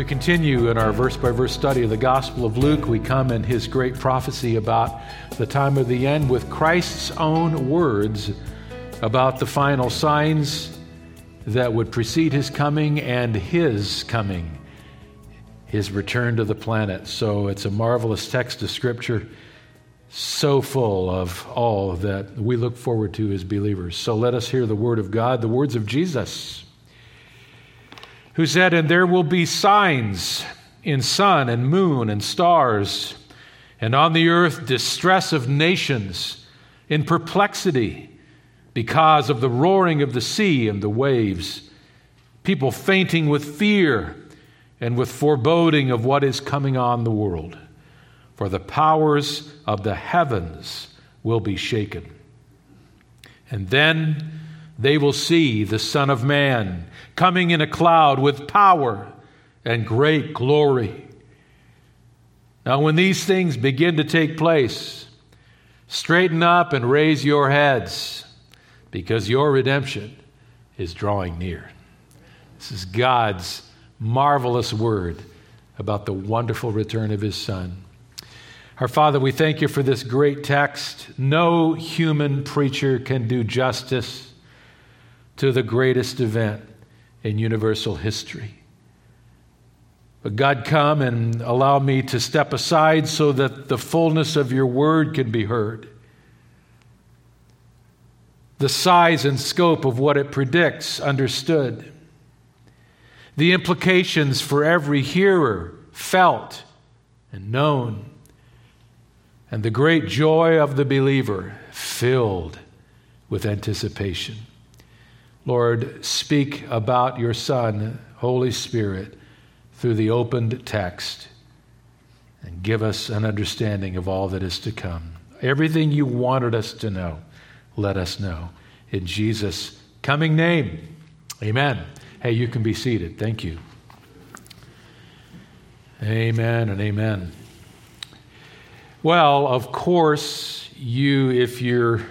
We continue in our verse by verse study of the Gospel of Luke. We come in his great prophecy about the time of the end with Christ's own words about the final signs that would precede his coming and his coming, his return to the planet. So it's a marvelous text of Scripture, so full of all that we look forward to as believers. So let us hear the Word of God, the words of Jesus who said, And there will be signs in sun and moon and stars, and on the earth distress of nations in perplexity because of the roaring of the sea and the waves, people fainting with fear and with foreboding of what is coming on the world. For the powers of the heavens will be shaken. And then they will see the Son of Man coming in a cloud with power and great glory. Now, when these things begin to take place, straighten up and raise your heads because your redemption is drawing near. This is God's marvelous word about the wonderful return of His Son. Our Father, we thank you for this great text. No human preacher can do justice to the greatest event in universal history. But God, come and allow me to step aside so that the fullness of your word can be heard. The size and scope of what it predicts understood. The implications for every hearer felt and known. And the great joy of the believer filled with anticipation. Lord, speak about your Son, Holy Spirit, through the opened text and give us an understanding of all that is to come. Everything you wanted us to know, let us know. In Jesus' coming name, amen. Hey, you can be seated. Thank you. Amen and amen. Well, of course, you, if you're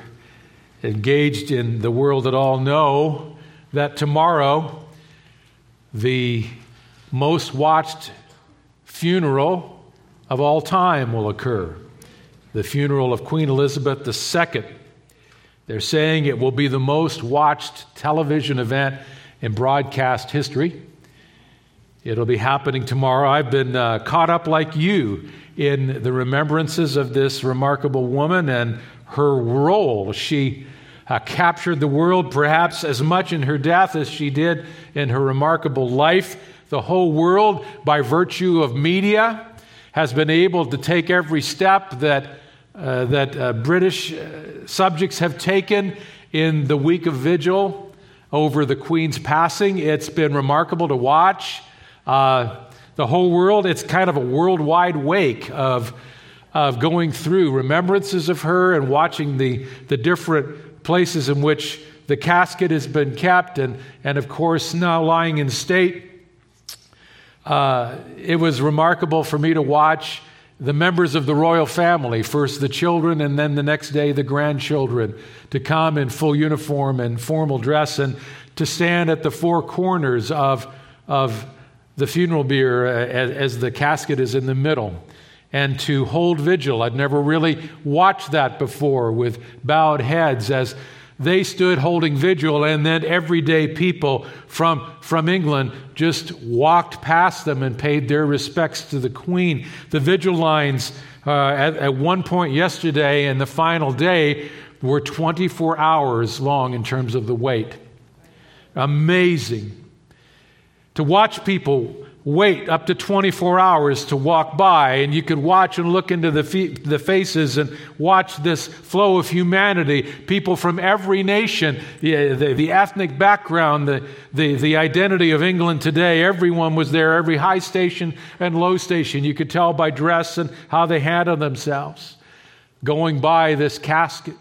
engaged in the world at all know that tomorrow the most watched funeral of all time will occur the funeral of Queen Elizabeth II. They're saying it will be the most watched television event in broadcast history. It'll be happening tomorrow. I've been uh, caught up like you in the remembrances of this remarkable woman and her role. She uh, captured the world perhaps as much in her death as she did in her remarkable life. The whole world, by virtue of media, has been able to take every step that, uh, that uh, British uh, subjects have taken in the week of vigil over the Queen's passing. It's been remarkable to watch. Uh, the whole world, it's kind of a worldwide wake of of going through remembrances of her and watching the, the different places in which the casket has been kept, and, and of course, now lying in state. Uh, it was remarkable for me to watch the members of the royal family, first the children, and then the next day the grandchildren, to come in full uniform and formal dress and to stand at the four corners of, of the funeral bier as, as the casket is in the middle and to hold vigil. I'd never really watched that before with bowed heads as they stood holding vigil, and then everyday people from, from England just walked past them and paid their respects to the Queen. The vigil lines uh, at, at one point yesterday and the final day were 24 hours long in terms of the wait. Amazing. To watch people wait up to 24 hours to walk by, and you could watch and look into the, the faces and watch this flow of humanity. People from every nation, the, the, the ethnic background, the, the, the identity of England today, everyone was there, every high station and low station. You could tell by dress and how they handled themselves. Going by this casket,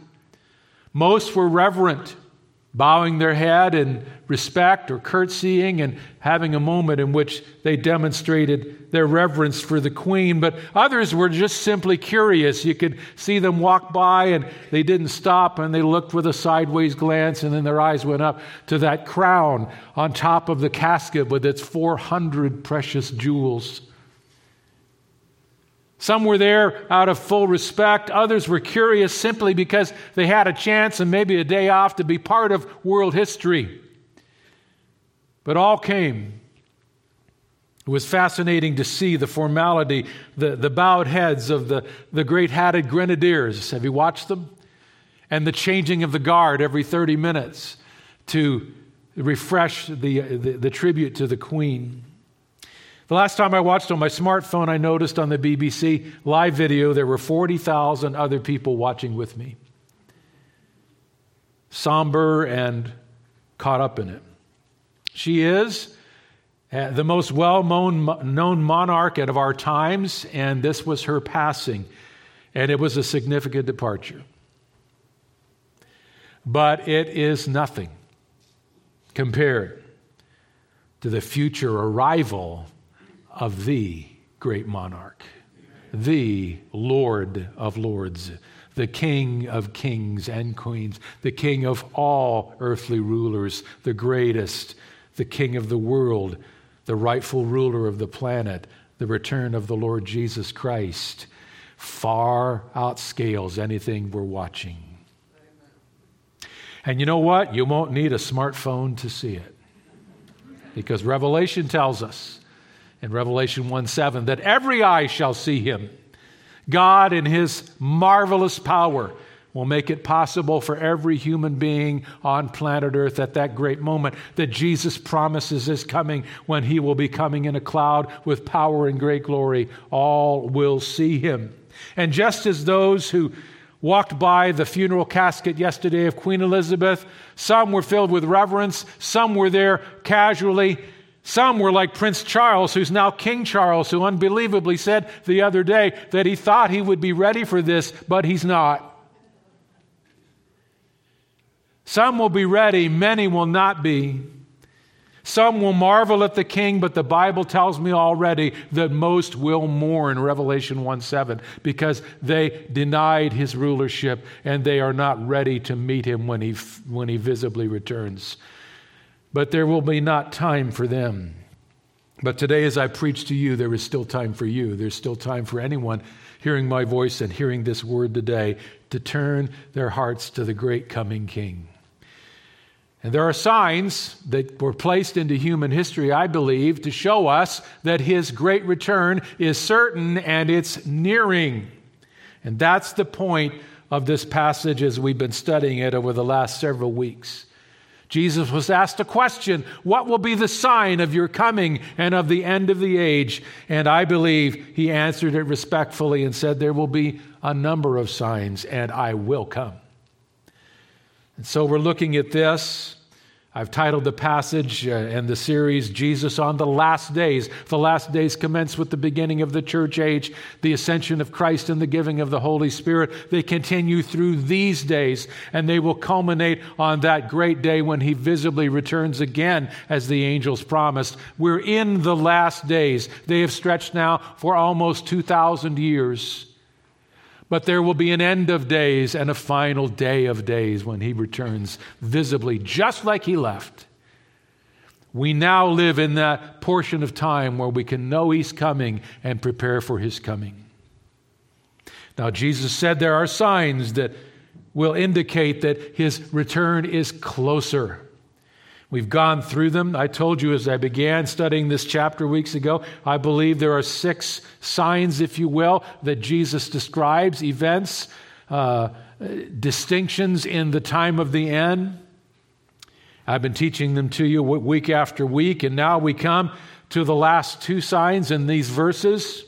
most were reverent bowing their head in respect or curtsying and having a moment in which they demonstrated their reverence for the queen. But others were just simply curious. You could see them walk by and they didn't stop and they looked with a sideways glance and then their eyes went up to that crown on top of the casket with its 400 precious jewels. Some were there out of full respect. Others were curious simply because they had a chance and maybe a day off to be part of world history. But all came. It was fascinating to see the formality, the, the bowed heads of the, the great hatted grenadiers. Have you watched them? And the changing of the guard every 30 minutes to refresh the, the, the tribute to the queen. The last time I watched on my smartphone, I noticed on the BBC live video there were 40,000 other people watching with me. Somber and caught up in it. She is uh, the most well known monarch of our times, and this was her passing, and it was a significant departure. But it is nothing compared to the future arrival of the great monarch, the Lord of lords, the King of kings and queens, the King of all earthly rulers, the greatest, the King of the world, the rightful ruler of the planet, the return of the Lord Jesus Christ, far outscales anything we're watching. And you know what? You won't need a smartphone to see it. Because Revelation tells us in Revelation 1 7 that every eye shall see him. God, in his marvelous power, will make it possible for every human being on planet Earth at that great moment that Jesus promises is coming when he will be coming in a cloud with power and great glory. All will see him. And just as those who walked by the funeral casket yesterday of Queen Elizabeth, some were filled with reverence, some were there casually. Some were like Prince Charles, who's now King Charles, who unbelievably said the other day that he thought he would be ready for this, but he's not. Some will be ready, many will not be. Some will marvel at the king, but the Bible tells me already that most will mourn, Revelation 1 7, because they denied his rulership and they are not ready to meet him when he, when he visibly returns but there will be not time for them. But today, as I preach to you, there is still time for you. There's still time for anyone hearing my voice and hearing this word today to turn their hearts to the great coming King. And there are signs that were placed into human history, I believe, to show us that his great return is certain and it's nearing. And that's the point of this passage as we've been studying it over the last several weeks. Jesus was asked a question What will be the sign of your coming and of the end of the age? And I believe he answered it respectfully and said, There will be a number of signs, and I will come. And so we're looking at this I've titled the passage uh, and the series Jesus on the Last Days. The last days commence with the beginning of the church age, the ascension of Christ, and the giving of the Holy Spirit. They continue through these days, and they will culminate on that great day when He visibly returns again, as the angels promised. We're in the last days. They have stretched now for almost 2,000 years. But there will be an end of days and a final day of days when he returns visibly, just like he left. We now live in that portion of time where we can know he's coming and prepare for his coming. Now, Jesus said there are signs that will indicate that his return is closer. We've gone through them. I told you as I began studying this chapter weeks ago, I believe there are six signs, if you will, that Jesus describes events, uh, distinctions in the time of the end. I've been teaching them to you week after week, and now we come to the last two signs in these verses.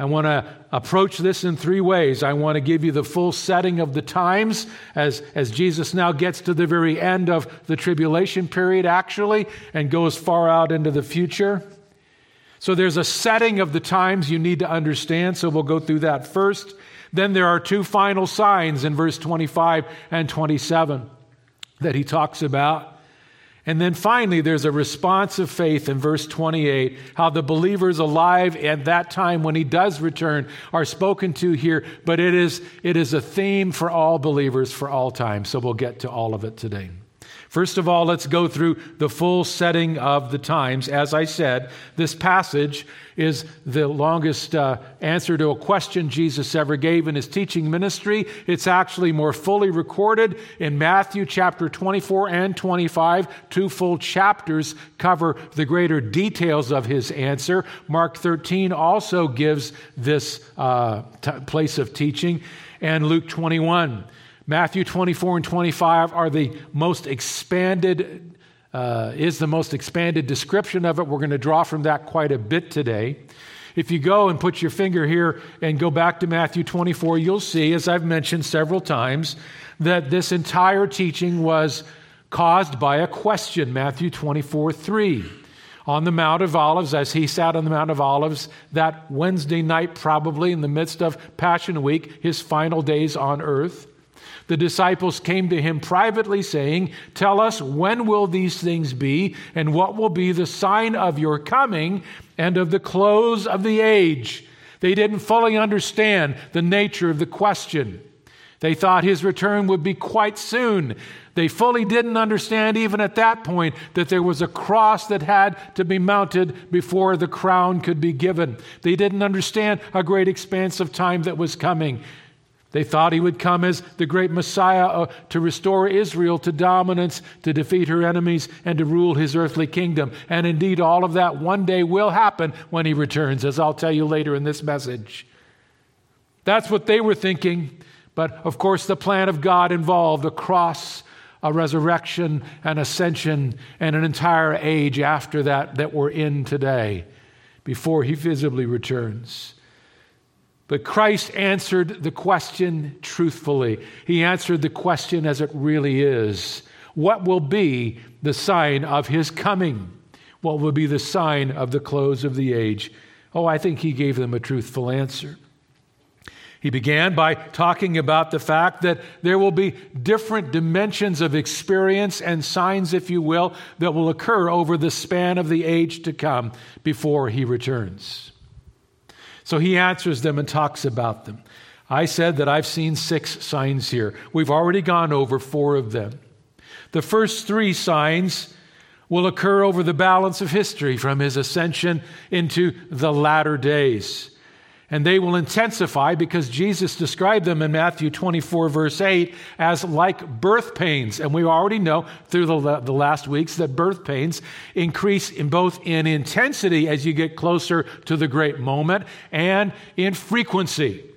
I want to approach this in three ways. I want to give you the full setting of the times as, as Jesus now gets to the very end of the tribulation period, actually, and goes far out into the future. So there's a setting of the times you need to understand, so we'll go through that first. Then there are two final signs in verse 25 and 27 that he talks about. And then finally, there's a response of faith in verse 28, how the believers alive at that time when he does return are spoken to here, but it is, it is a theme for all believers for all time. So we'll get to all of it today. First of all, let's go through the full setting of the times. As I said, this passage is the longest uh, answer to a question Jesus ever gave in his teaching ministry. It's actually more fully recorded in Matthew chapter 24 and 25. Two full chapters cover the greater details of his answer. Mark 13 also gives this uh, t- place of teaching, and Luke 21. Matthew 24 and 25 are the most expanded, uh, is the most expanded description of it. We're going to draw from that quite a bit today. If you go and put your finger here and go back to Matthew 24, you'll see, as I've mentioned several times, that this entire teaching was caused by a question. Matthew 24, 3 on the Mount of Olives, as he sat on the Mount of Olives that Wednesday night, probably in the midst of Passion Week, his final days on earth the disciples came to him privately, saying, Tell us, when will these things be, and what will be the sign of your coming and of the close of the age? They didn't fully understand the nature of the question. They thought his return would be quite soon. They fully didn't understand, even at that point, that there was a cross that had to be mounted before the crown could be given. They didn't understand a great expanse of time that was coming. They thought he would come as the great Messiah uh, to restore Israel to dominance, to defeat her enemies, and to rule his earthly kingdom. And indeed, all of that one day will happen when he returns, as I'll tell you later in this message. That's what they were thinking. But of course, the plan of God involved a cross, a resurrection, an ascension, and an entire age after that that we're in today before he visibly returns. But Christ answered the question truthfully. He answered the question as it really is What will be the sign of his coming? What will be the sign of the close of the age? Oh, I think he gave them a truthful answer. He began by talking about the fact that there will be different dimensions of experience and signs, if you will, that will occur over the span of the age to come before he returns. So he answers them and talks about them. I said that I've seen six signs here. We've already gone over four of them. The first three signs will occur over the balance of history from his ascension into the latter days and they will intensify because Jesus described them in Matthew 24, verse 8, as like birth pains. And we already know through the, the last weeks that birth pains increase in both in intensity as you get closer to the great moment and in frequency.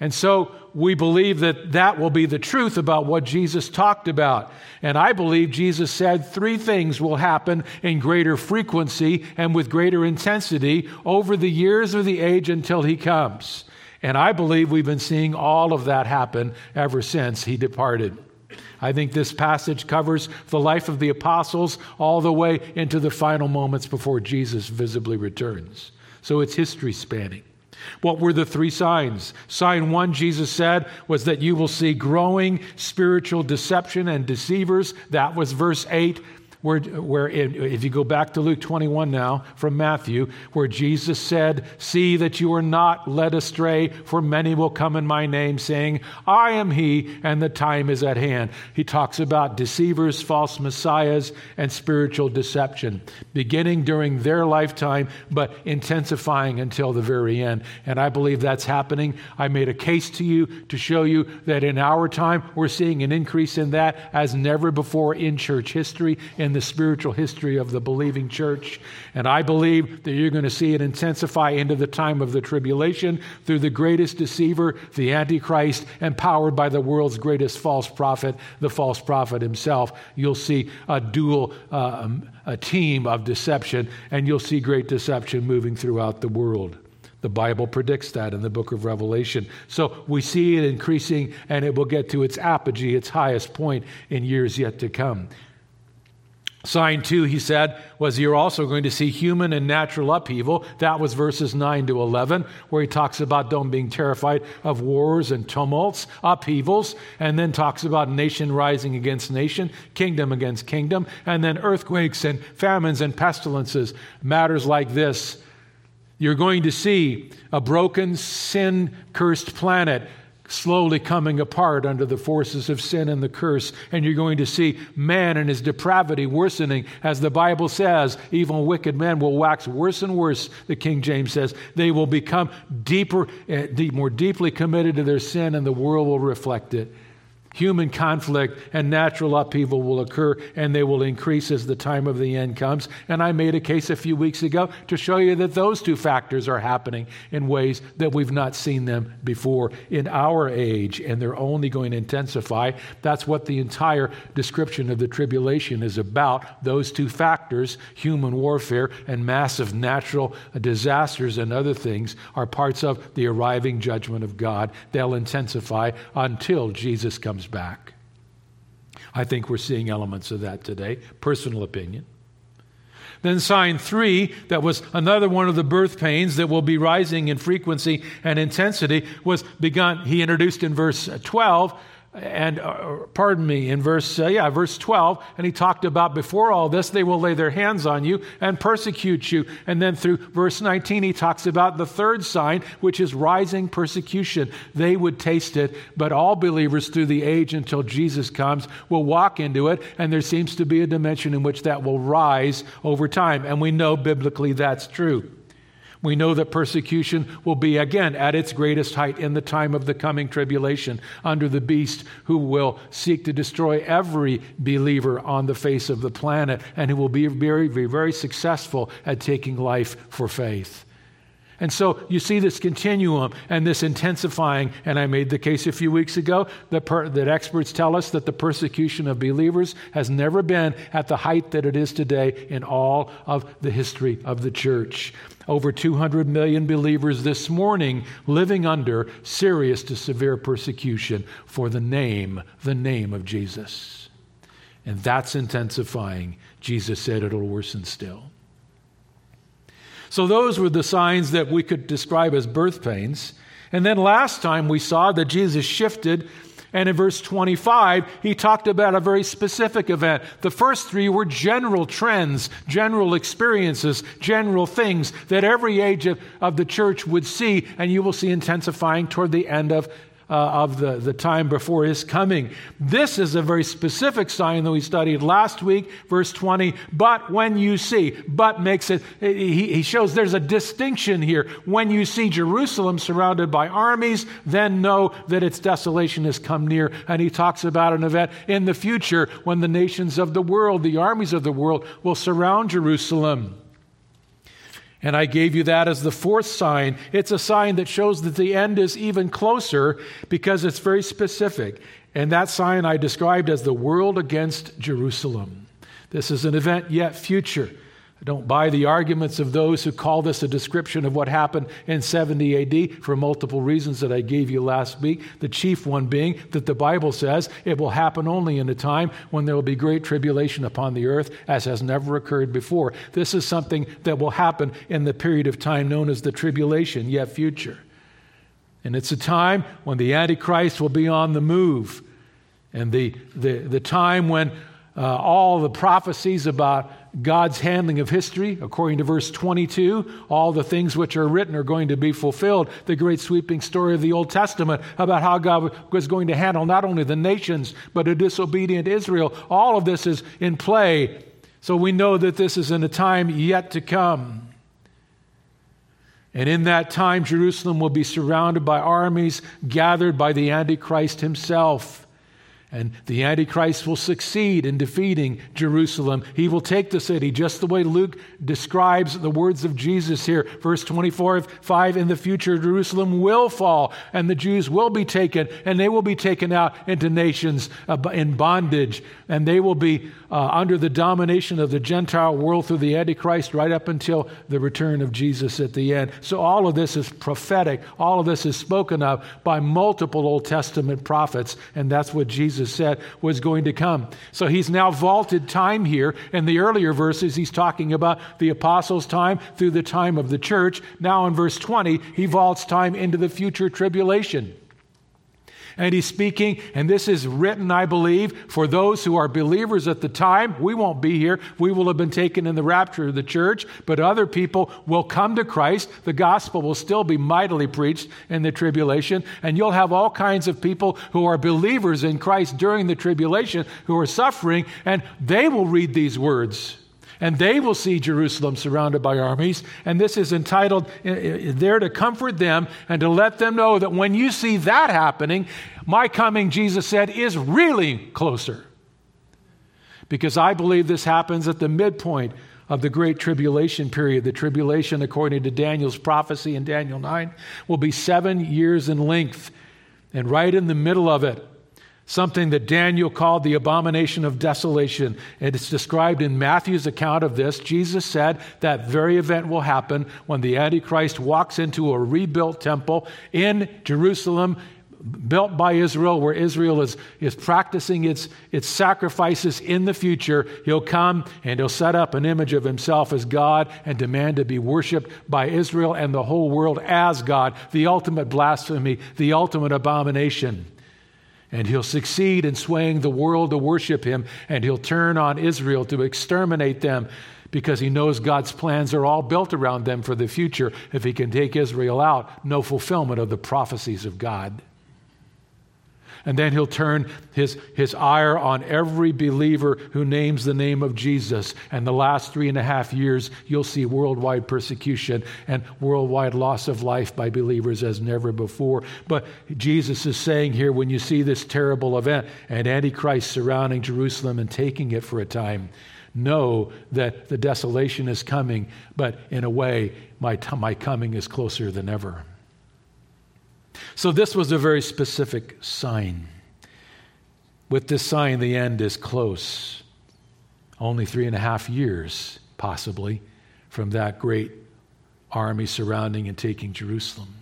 And so we believe that that will be the truth about what Jesus talked about. And I believe Jesus said three things will happen in greater frequency and with greater intensity over the years of the age until he comes. And I believe we've been seeing all of that happen ever since he departed. I think this passage covers the life of the apostles all the way into the final moments before Jesus visibly returns. So it's history spanning. What were the three signs? Sign one, Jesus said, was that you will see growing spiritual deception and deceivers. That was verse 8 where, where if you go back to Luke 21 now from Matthew, where Jesus said, See that you are not led astray, for many will come in my name, saying, I am he, and the time is at hand. He talks about deceivers, false messiahs, and spiritual deception, beginning during their lifetime, but intensifying until the very end. And I believe that's happening. I made a case to you to show you that in our time, we're seeing an increase in that as never before in church history. In in the spiritual history of the believing church. And I believe that you're going to see it intensify into the time of the tribulation through the greatest deceiver, the Antichrist, empowered by the world's greatest false prophet, the false prophet himself. You'll see a dual uh, a team of deception, and you'll see great deception moving throughout the world. The Bible predicts that in the book of Revelation. So we see it increasing, and it will get to its apogee, its highest point in years yet to come. Sign two, he said, was you're also going to see human and natural upheaval. That was verses 9 to 11, where he talks about don't being terrified of wars and tumults, upheavals, and then talks about nation rising against nation, kingdom against kingdom, and then earthquakes and famines and pestilences, matters like this. You're going to see a broken, sin cursed planet slowly coming apart under the forces of sin and the curse. And you're going to see man and his depravity worsening. As the Bible says, evil wicked men will wax worse and worse, the King James says. They will become deeper, uh, more deeply committed to their sin, and the world will reflect it. Human conflict and natural upheaval will occur and they will increase as the time of the end comes. And I made a case a few weeks ago to show you that those two factors are happening in ways that we've not seen them before in our age, and they're only going to intensify. That's what the entire description of the tribulation is about those two factors, human warfare and massive natural disasters and other things, are parts of the arriving judgment of God. They'll intensify until Jesus comes back. I think we're seeing elements of that today, personal opinion. Then, sign three, that was another one of the birth pains that will be rising in frequency and intensity, was begun, he introduced in verse 12 and uh, pardon me in verse uh, yeah verse 12 and he talked about before all this they will lay their hands on you and persecute you. And then through verse 19 he talks about the third sign which is rising persecution. They would taste it but all believers through the age until jesus comes will walk into it and there seems to be a dimension in which that will rise over time. And we know biblically that's true we know that persecution will be again at its greatest height in the time of the coming tribulation under the beast who will seek to destroy every believer on the face of the planet and who will be very, very, very successful at taking life for faith. And so you see this continuum and this intensifying. And I made the case a few weeks ago that, per, that experts tell us that the persecution of believers has never been at the height that it is today in all of the history of the church. Over 200 million believers this morning living under serious to severe persecution for the name, the name of Jesus. And that's intensifying. Jesus said it'll worsen still. So, those were the signs that we could describe as birth pains. And then last time we saw that Jesus shifted, and in verse 25, he talked about a very specific event. The first three were general trends, general experiences, general things that every age of, of the church would see, and you will see intensifying toward the end of uh, of the, the time before his coming. This is a very specific sign that we studied last week, verse 20. But when you see, but makes it, he, he shows there's a distinction here. When you see Jerusalem surrounded by armies, then know that its desolation has come near. And he talks about an event in the future when the nations of the world, the armies of the world, will surround Jerusalem. And I gave you that as the fourth sign. It's a sign that shows that the end is even closer because it's very specific. And that sign I described as the world against Jerusalem. This is an event yet future. Don't buy the arguments of those who call this a description of what happened in 70 AD for multiple reasons that I gave you last week. The chief one being that the Bible says it will happen only in a time when there will be great tribulation upon the earth, as has never occurred before. This is something that will happen in the period of time known as the tribulation, yet future. And it's a time when the Antichrist will be on the move. And the, the, the time when uh, all the prophecies about God's handling of history, according to verse 22, all the things which are written are going to be fulfilled. The great sweeping story of the Old Testament about how God was going to handle not only the nations, but a disobedient Israel. All of this is in play. So we know that this is in a time yet to come. And in that time, Jerusalem will be surrounded by armies gathered by the Antichrist himself. And the Antichrist will succeed in defeating Jerusalem. He will take the city, just the way Luke describes the words of Jesus here. Verse 24 5 In the future, Jerusalem will fall, and the Jews will be taken, and they will be taken out into nations uh, in bondage, and they will be uh, under the domination of the Gentile world through the Antichrist right up until the return of Jesus at the end. So all of this is prophetic. All of this is spoken of by multiple Old Testament prophets, and that's what Jesus Jesus said was going to come. So he's now vaulted time here. In the earlier verses, he's talking about the apostles' time through the time of the church. Now in verse 20, he vaults time into the future tribulation and he's speaking, and this is written, I believe, for those who are believers at the time. We won't be here. We will have been taken in the rapture of the church, but other people will come to Christ. The gospel will still be mightily preached in the tribulation, and you'll have all kinds of people who are believers in Christ during the tribulation who are suffering, and they will read these words and they will see Jerusalem surrounded by armies. And this is entitled uh, uh, there to comfort them and to let them know that when you see that happening, my coming, Jesus said, is really closer. Because I believe this happens at the midpoint of the great tribulation period. The tribulation, according to Daniel's prophecy in Daniel 9, will be seven years in length. And right in the middle of it, something that Daniel called the abomination of desolation. And it's described in Matthew's account of this. Jesus said that very event will happen when the Antichrist walks into a rebuilt temple in Jerusalem. Built by Israel, where Israel is, is practicing its, its sacrifices in the future, he'll come and he'll set up an image of himself as God and demand to be worshiped by Israel and the whole world as God, the ultimate blasphemy, the ultimate abomination. And he'll succeed in swaying the world to worship him, and he'll turn on Israel to exterminate them because he knows God's plans are all built around them for the future. If he can take Israel out, no fulfillment of the prophecies of God. And then he'll turn his, his ire on every believer who names the name of Jesus. And the last three and a half years, you'll see worldwide persecution and worldwide loss of life by believers as never before. But Jesus is saying here when you see this terrible event and Antichrist surrounding Jerusalem and taking it for a time, know that the desolation is coming, but in a way, my, t- my coming is closer than ever. So, this was a very specific sign. With this sign, the end is close. Only three and a half years, possibly, from that great army surrounding and taking Jerusalem.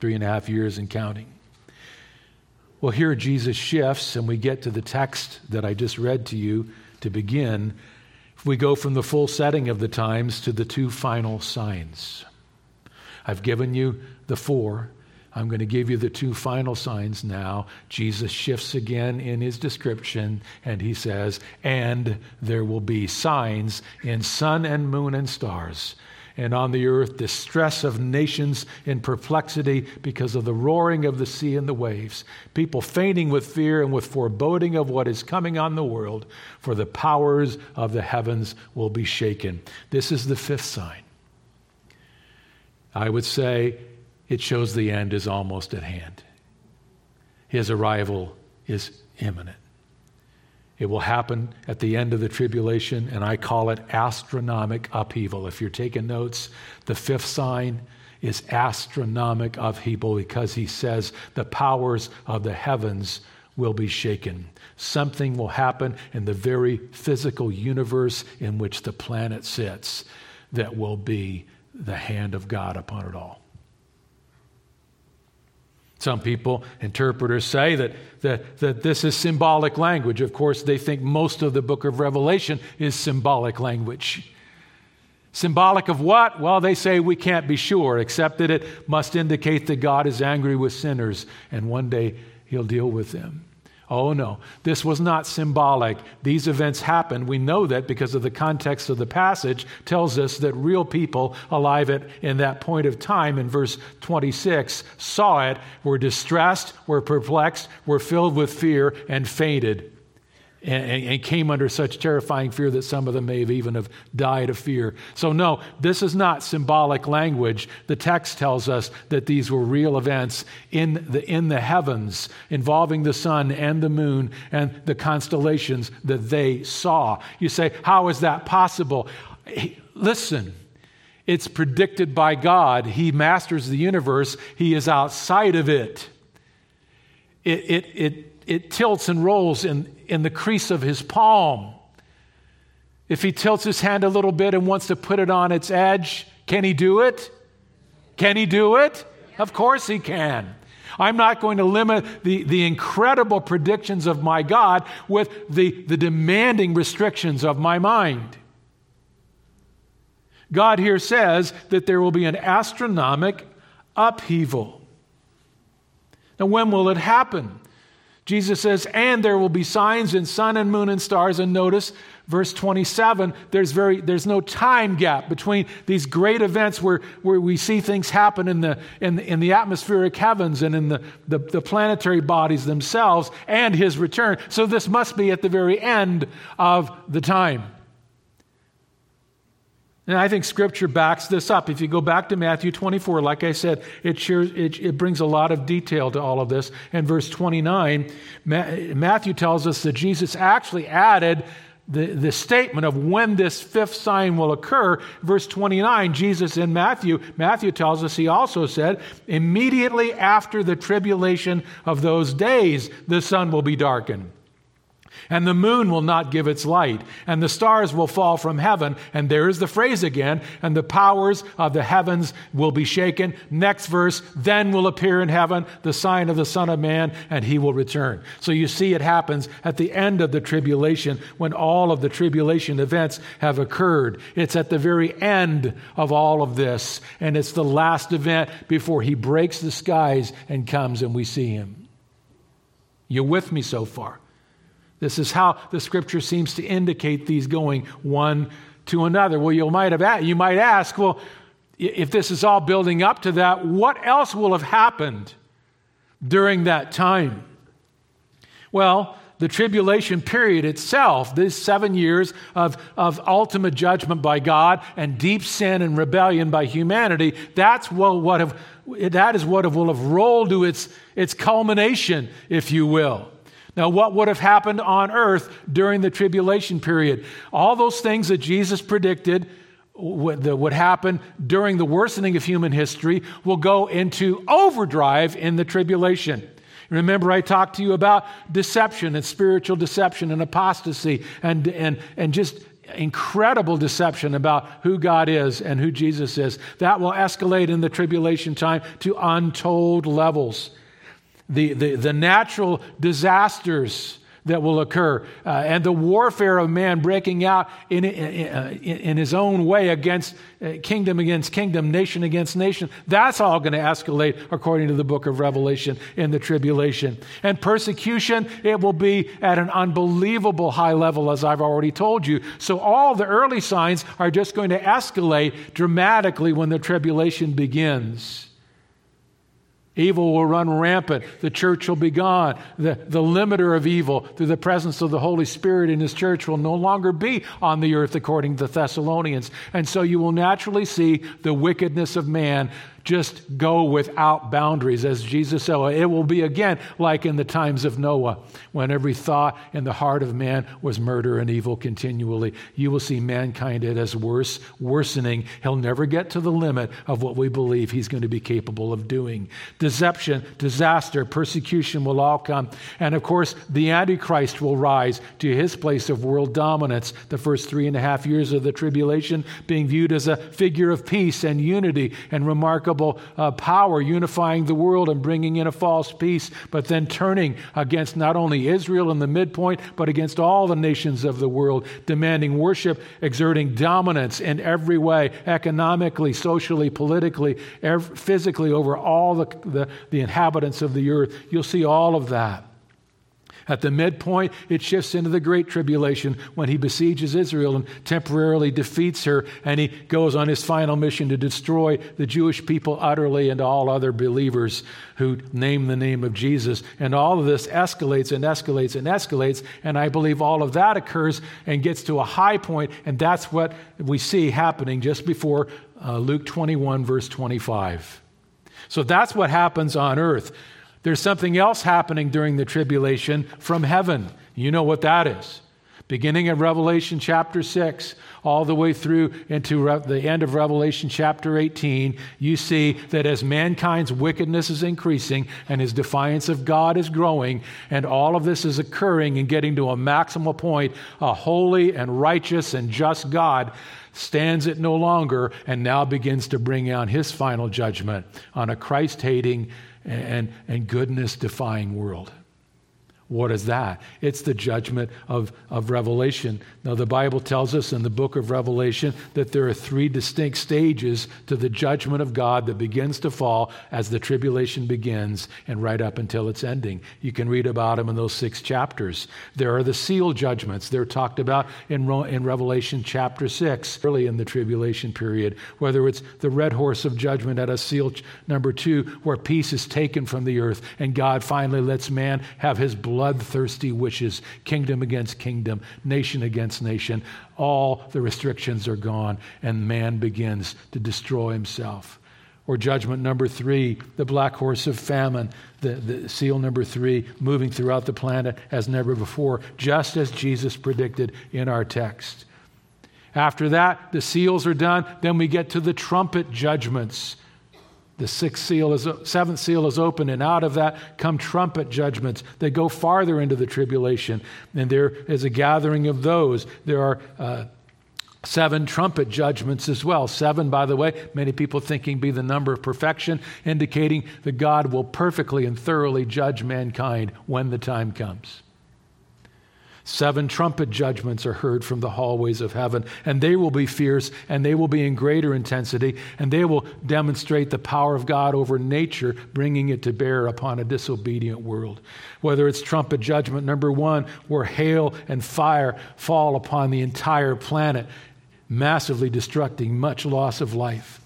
Three and a half years and counting. Well, here Jesus shifts, and we get to the text that I just read to you to begin. We go from the full setting of the times to the two final signs. I've given you the four. I'm going to give you the two final signs now. Jesus shifts again in his description, and he says, And there will be signs in sun and moon and stars, and on the earth distress of nations in perplexity because of the roaring of the sea and the waves, people fainting with fear and with foreboding of what is coming on the world, for the powers of the heavens will be shaken. This is the fifth sign. I would say it shows the end is almost at hand. His arrival is imminent. It will happen at the end of the tribulation, and I call it astronomic upheaval. If you're taking notes, the fifth sign is astronomic upheaval because he says the powers of the heavens will be shaken. Something will happen in the very physical universe in which the planet sits that will be the hand of God upon it all. Some people, interpreters, say that, that, that this is symbolic language. Of course, they think most of the book of Revelation is symbolic language. Symbolic of what? Well, they say we can't be sure, except that it must indicate that God is angry with sinners and one day he'll deal with them. Oh no, this was not symbolic. These events happened. We know that because of the context of the passage tells us that real people alive at in that point of time in verse 26 saw it, were distressed, were perplexed, were filled with fear and fainted. And, and, came under such terrifying fear that some of them may have even have died of fear. So no, this is not symbolic language. The text tells us that these were real events in the, in the heavens involving the sun and the moon and the constellations that they saw. You say, how is that possible? Listen, it's predicted by God. He masters the universe, He is outside of it. It, it, it, it tilts and rolls in, in the crease of his palm. If he tilts his hand a little bit and wants to put it on its edge, can he do it? Can he do it? Of course he can. I'm not going to limit the, the incredible predictions of my God with the, the demanding restrictions of my mind. God here says that there will be an astronomic upheaval. Now, when will it happen? Jesus says, and there will be signs in sun and moon and stars. And notice verse 27, there's, very, there's no time gap between these great events where, where we see things happen in the, in the, in the atmospheric heavens and in the, the, the planetary bodies themselves and his return. So this must be at the very end of the time. And I think Scripture backs this up. If you go back to Matthew 24, like I said, it, shares, it, it brings a lot of detail to all of this. And verse 29, Matthew tells us that Jesus actually added the, the statement of when this fifth sign will occur. Verse 29, Jesus in Matthew, Matthew tells us he also said, immediately after the tribulation of those days, the sun will be darkened and the moon will not give its light, and the stars will fall from heaven. And there is the phrase again, and the powers of the heavens will be shaken. Next verse, then will appear in heaven the sign of the Son of Man, and he will return. So you see, it happens at the end of the tribulation when all of the tribulation events have occurred. It's at the very end of all of this, and it's the last event before he breaks the skies and comes and we see him. You with me so far? This is how the scripture seems to indicate these going one to another. Well, you might have you might ask, well, if this is all building up to that, what else will have happened during that time? Well, the tribulation period itself, these seven years of, of ultimate judgment by God and deep sin and rebellion by humanity, that's what, what have, that is what will have rolled to its, its culmination, if you will. Now, what would have happened on earth during the tribulation period? All those things that Jesus predicted that would happen during the worsening of human history will go into overdrive in the tribulation. Remember, I talked to you about deception and spiritual deception and apostasy and, and, and just incredible deception about who God is and who Jesus is. That will escalate in the tribulation time to untold levels the, the, the natural disasters that will occur uh, and the warfare of man breaking out in, in, in his own way against uh, kingdom against kingdom, nation against nation. That's all going to escalate according to the book of Revelation in the tribulation. And persecution, it will be at an unbelievable high level, as I've already told you. So all the early signs are just going to escalate dramatically when the tribulation begins. Evil will run rampant. The church will be gone. The, the limiter of evil, through the presence of the Holy Spirit in His church, will no longer be on the earth, according to the Thessalonians. And so you will naturally see the wickedness of man just go without boundaries, as Jesus said. It will be again like in the times of Noah, when every thought in the heart of man was murder and evil continually. You will see mankind as worse, worsening. He'll never get to the limit of what we believe he's going to be capable of doing. Deception, disaster, persecution will all come. And of course, the Antichrist will rise to his place of world dominance, the first three and a half years of the tribulation being viewed as a figure of peace and unity and remarkable uh, power unifying the world and bringing in a false peace, but then turning against not only Israel in the midpoint, but against all the nations of the world, demanding worship, exerting dominance in every way, economically, socially, politically, ev- physically, over all the, the, the inhabitants of the earth. You'll see all of that. At the midpoint, it shifts into the Great Tribulation when he besieges Israel and temporarily defeats her, and he goes on his final mission to destroy the Jewish people utterly and all other believers who name the name of Jesus. And all of this escalates and escalates and escalates, and I believe all of that occurs and gets to a high point, and that's what we see happening just before uh, Luke 21, verse 25. So that's what happens on earth. There's something else happening during the tribulation from heaven. You know what that is. Beginning of Revelation chapter 6, all the way through into Re- the end of Revelation chapter 18, you see that as mankind's wickedness is increasing and his defiance of God is growing, and all of this is occurring and getting to a maximal point, a holy and righteous and just God stands it no longer and now begins to bring out his final judgment on a Christ hating and, and goodness defying world. What is that? It's the judgment of, of Revelation. Now, the Bible tells us in the book of Revelation that there are three distinct stages to the judgment of God that begins to fall as the tribulation begins and right up until its ending. You can read about them in those six chapters. There are the seal judgments. They're talked about in, in Revelation chapter 6, early in the tribulation period, whether it's the red horse of judgment at a seal number two, where peace is taken from the earth and God finally lets man have his blood bloodthirsty wishes, kingdom against kingdom, nation against nation. All the restrictions are gone, and man begins to destroy himself. Or judgment number three, the black horse of famine, the, the seal number three, moving throughout the planet as never before, just as Jesus predicted in our text. After that, the seals are done. Then we get to the trumpet judgments. The sixth seal is, seventh seal is open, and out of that come trumpet judgments. They go farther into the tribulation, and there is a gathering of those. There are uh, seven trumpet judgments as well. Seven, by the way, many people thinking be the number of perfection, indicating that God will perfectly and thoroughly judge mankind when the time comes. Seven trumpet judgments are heard from the hallways of heaven, and they will be fierce, and they will be in greater intensity, and they will demonstrate the power of God over nature, bringing it to bear upon a disobedient world. Whether it's trumpet judgment number one, where hail and fire fall upon the entire planet, massively destructing much loss of life,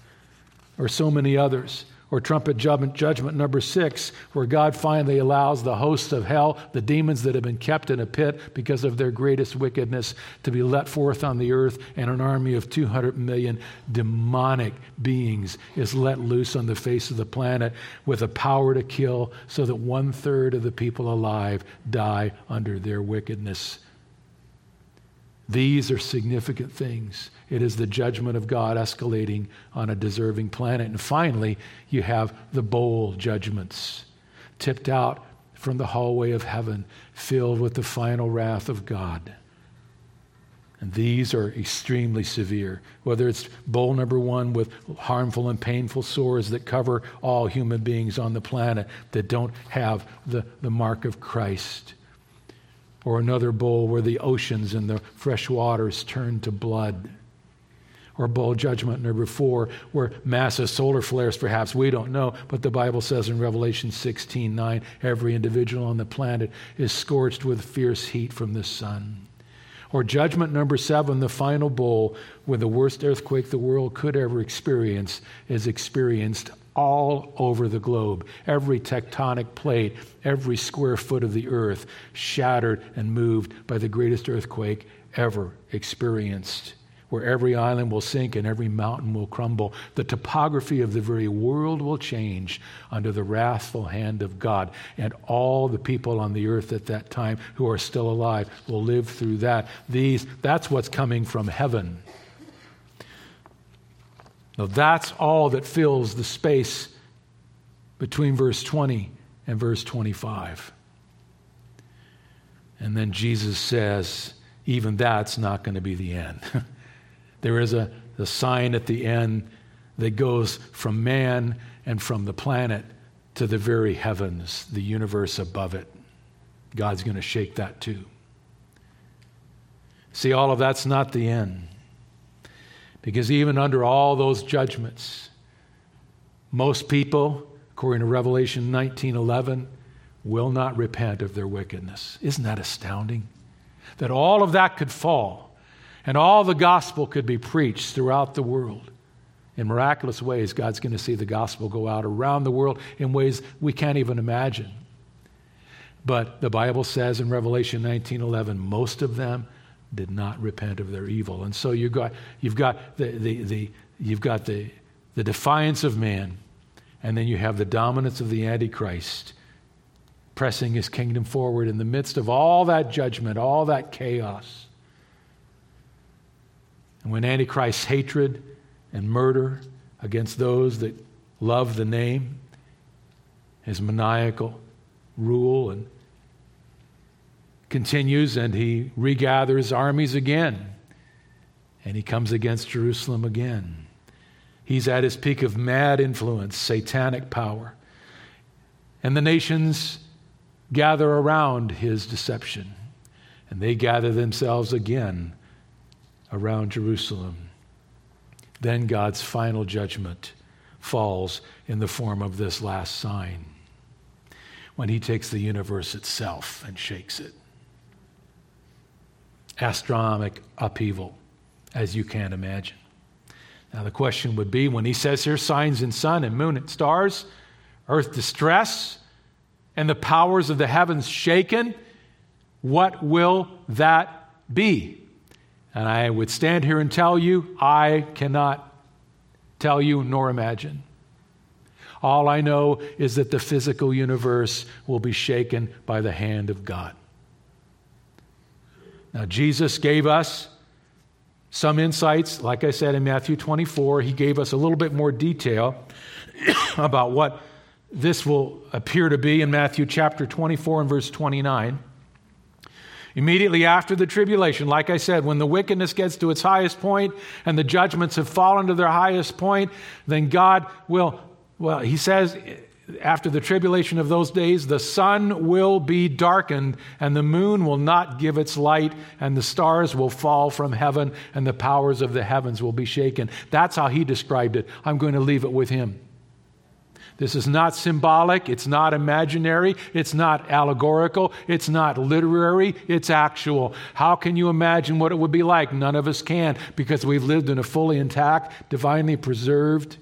or so many others or trumpet judgment number six, where God finally allows the hosts of hell, the demons that have been kept in a pit because of their greatest wickedness, to be let forth on the earth, and an army of 200 million demonic beings is let loose on the face of the planet with a power to kill, so that one third of the people alive die under their wickedness. These are significant things. It is the judgment of God escalating on a deserving planet. And finally, you have the bowl judgments tipped out from the hallway of heaven, filled with the final wrath of God. And these are extremely severe. Whether it's bowl number one with harmful and painful sores that cover all human beings on the planet that don't have the, the mark of Christ or another bowl where the oceans and the fresh waters turn to blood. Or bowl judgment number four, where massive solar flares, perhaps, we don't know, but the Bible says in Revelation 16 9, every individual on the planet is scorched with fierce heat from the sun. Or judgment number seven, the final bowl, where the worst earthquake the world could ever experience is experienced all over the globe. Every tectonic plate, every square foot of the earth shattered and moved by the greatest earthquake ever experienced, where every island will sink and every mountain will crumble. The topography of the very world will change under the wrathful hand of God. And all the people on the earth at that time who are still alive will live through that. These, that's what's coming from heaven. Now, that's all that fills the space between verse 20 and verse 25. And then Jesus says, even that's not going to be the end. there is a, a sign at the end that goes from man and from the planet to the very heavens, the universe above it. God's going to shake that too. See, all of that's not the end. Because even under all those judgments, most people, according to Revelation 19:11, will not repent of their wickedness. Isn't that astounding? That all of that could fall and all the gospel could be preached throughout the world. In miraculous ways, God's going to see the gospel go out around the world in ways we can't even imagine. But the Bible says in Revelation 19:11, most of them did not repent of their evil. And so you've got, you've got, the, the, the, you've got the, the defiance of man, and then you have the dominance of the Antichrist pressing his kingdom forward in the midst of all that judgment, all that chaos. And when Antichrist's hatred and murder against those that love the name, his maniacal rule and continues and he regathers armies again and he comes against Jerusalem again. He's at his peak of mad influence, satanic power. And the nations gather around his deception, and they gather themselves again around Jerusalem. Then God's final judgment falls in the form of this last sign when he takes the universe itself and shakes it. Astronomic upheaval, as you can imagine. Now, the question would be when he says here signs in sun and moon and stars, earth distress, and the powers of the heavens shaken, what will that be? And I would stand here and tell you, I cannot tell you nor imagine. All I know is that the physical universe will be shaken by the hand of God. Now, Jesus gave us some insights. Like I said in Matthew 24, he gave us a little bit more detail about what this will appear to be in Matthew chapter 24 and verse 29. Immediately after the tribulation, like I said, when the wickedness gets to its highest point and the judgments have fallen to their highest point, then God will, well, he says, after the tribulation of those days, the sun will be darkened, and the moon will not give its light, and the stars will fall from heaven, and the powers of the heavens will be shaken. That's how he described it. I'm going to leave it with him. This is not symbolic, it's not imaginary, it's not allegorical, it's not literary, it's actual. How can you imagine what it would be like? None of us can because we've lived in a fully intact, divinely preserved,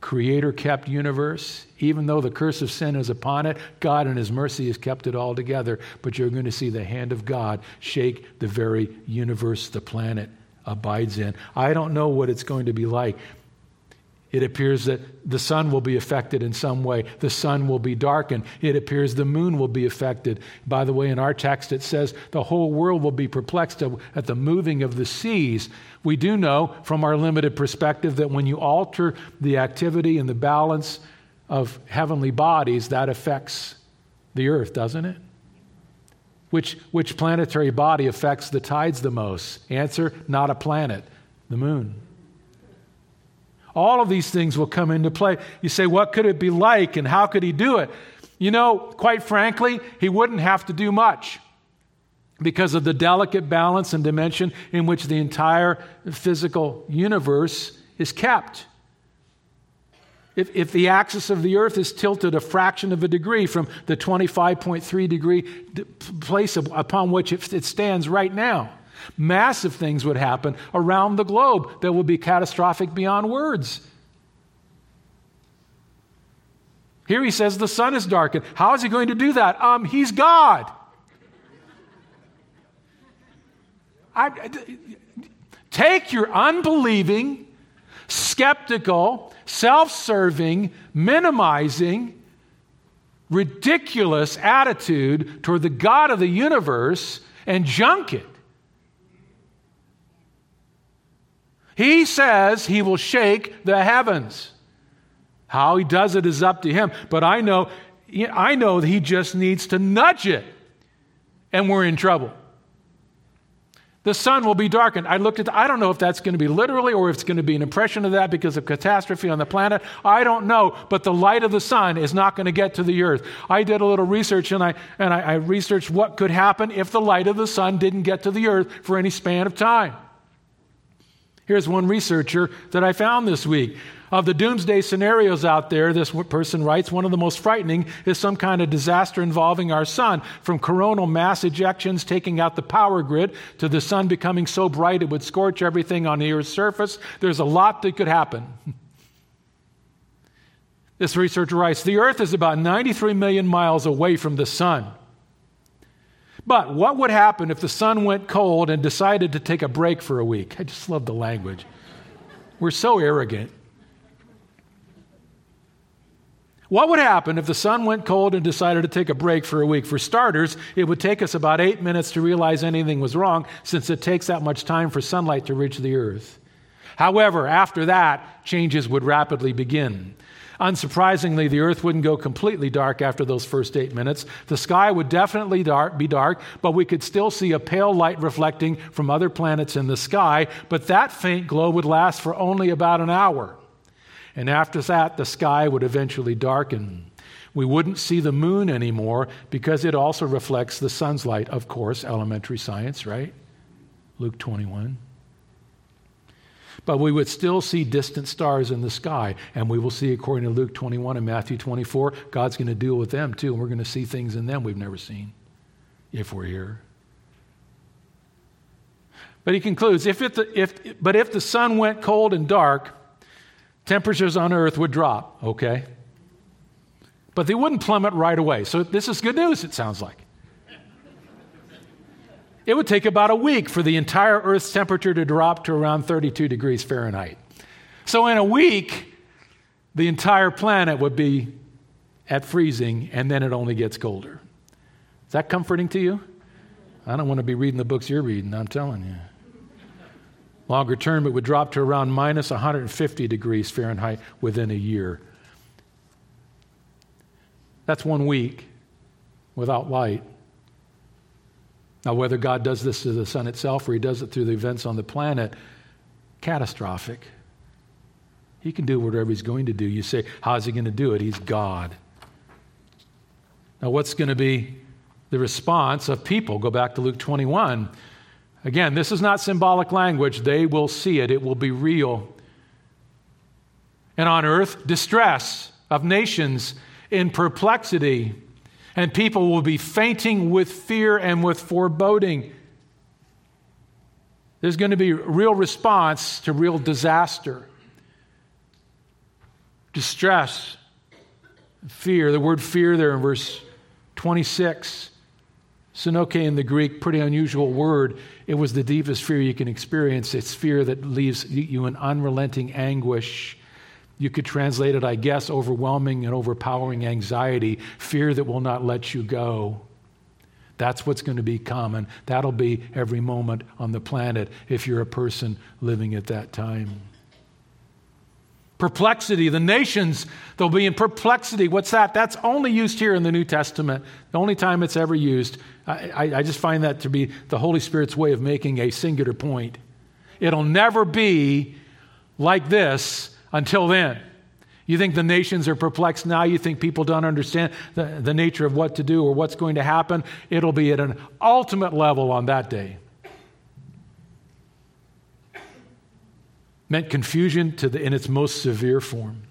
creator kept universe. Even though the curse of sin is upon it, God in His mercy has kept it all together. But you're going to see the hand of God shake the very universe the planet abides in. I don't know what it's going to be like. It appears that the sun will be affected in some way. The sun will be darkened. It appears the moon will be affected. By the way, in our text it says the whole world will be perplexed at the moving of the seas. We do know from our limited perspective that when you alter the activity and the balance of heavenly bodies, that affects the earth, doesn't it? Which, which planetary body affects the tides the most? Answer not a planet, the moon. All of these things will come into play. You say, what could it be like and how could he do it? You know, quite frankly, he wouldn't have to do much because of the delicate balance and dimension in which the entire physical universe is kept. If, if the axis of the earth is tilted a fraction of a degree from the 25.3 degree place upon which it, it stands right now, Massive things would happen around the globe that would be catastrophic beyond words. Here he says the sun is darkened. How is he going to do that? Um, he's God. I, take your unbelieving, skeptical, self serving, minimizing, ridiculous attitude toward the God of the universe and junk it. He says he will shake the heavens. How he does it is up to him. But I know, I know that he just needs to nudge it, and we're in trouble. The sun will be darkened. I looked at, the, I don't know if that's going to be literally or if it's going to be an impression of that because of catastrophe on the planet. I don't know. But the light of the sun is not going to get to the earth. I did a little research and I, and I, I researched what could happen if the light of the sun didn't get to the earth for any span of time. Here's one researcher that I found this week. Of the doomsday scenarios out there, this person writes, one of the most frightening is some kind of disaster involving our sun, from coronal mass ejections taking out the power grid to the sun becoming so bright it would scorch everything on the Earth's surface. There's a lot that could happen. This researcher writes The Earth is about 93 million miles away from the sun. But what would happen if the sun went cold and decided to take a break for a week? I just love the language. We're so arrogant. What would happen if the sun went cold and decided to take a break for a week? For starters, it would take us about eight minutes to realize anything was wrong since it takes that much time for sunlight to reach the earth. However, after that, changes would rapidly begin. Unsurprisingly, the earth wouldn't go completely dark after those first eight minutes. The sky would definitely dark, be dark, but we could still see a pale light reflecting from other planets in the sky, but that faint glow would last for only about an hour. And after that, the sky would eventually darken. We wouldn't see the moon anymore because it also reflects the sun's light, of course, elementary science, right? Luke 21. But we would still see distant stars in the sky. And we will see, according to Luke 21 and Matthew 24, God's going to deal with them too. And we're going to see things in them we've never seen if we're here. But he concludes if, it, if, but if the sun went cold and dark, temperatures on earth would drop, okay? But they wouldn't plummet right away. So this is good news, it sounds like. It would take about a week for the entire Earth's temperature to drop to around 32 degrees Fahrenheit. So, in a week, the entire planet would be at freezing, and then it only gets colder. Is that comforting to you? I don't want to be reading the books you're reading, I'm telling you. Longer term, it would drop to around minus 150 degrees Fahrenheit within a year. That's one week without light. Now, whether God does this to the sun itself or he does it through the events on the planet, catastrophic. He can do whatever he's going to do. You say, How's he going to do it? He's God. Now, what's going to be the response of people? Go back to Luke 21. Again, this is not symbolic language. They will see it, it will be real. And on earth, distress of nations in perplexity, and people will be fainting with fear and with foreboding. There's going to be real response to real disaster, distress, fear. The word fear there in verse 26 Synoche in the Greek, pretty unusual word. It was the deepest fear you can experience. It's fear that leaves you in unrelenting anguish. You could translate it, I guess, overwhelming and overpowering anxiety, fear that will not let you go. That's what's going to be common. That'll be every moment on the planet if you're a person living at that time. Perplexity. The nations, they'll be in perplexity. What's that? That's only used here in the New Testament, the only time it's ever used. I, I, just find that to be the Holy Spirit's way of making a singular point. It'll never be like this until then. You think the nations are perplexed now? You think people don't understand the, the nature of what to do or what's going to happen? It'll be at an ultimate level on that day. meant confusion to the, in its most severe form.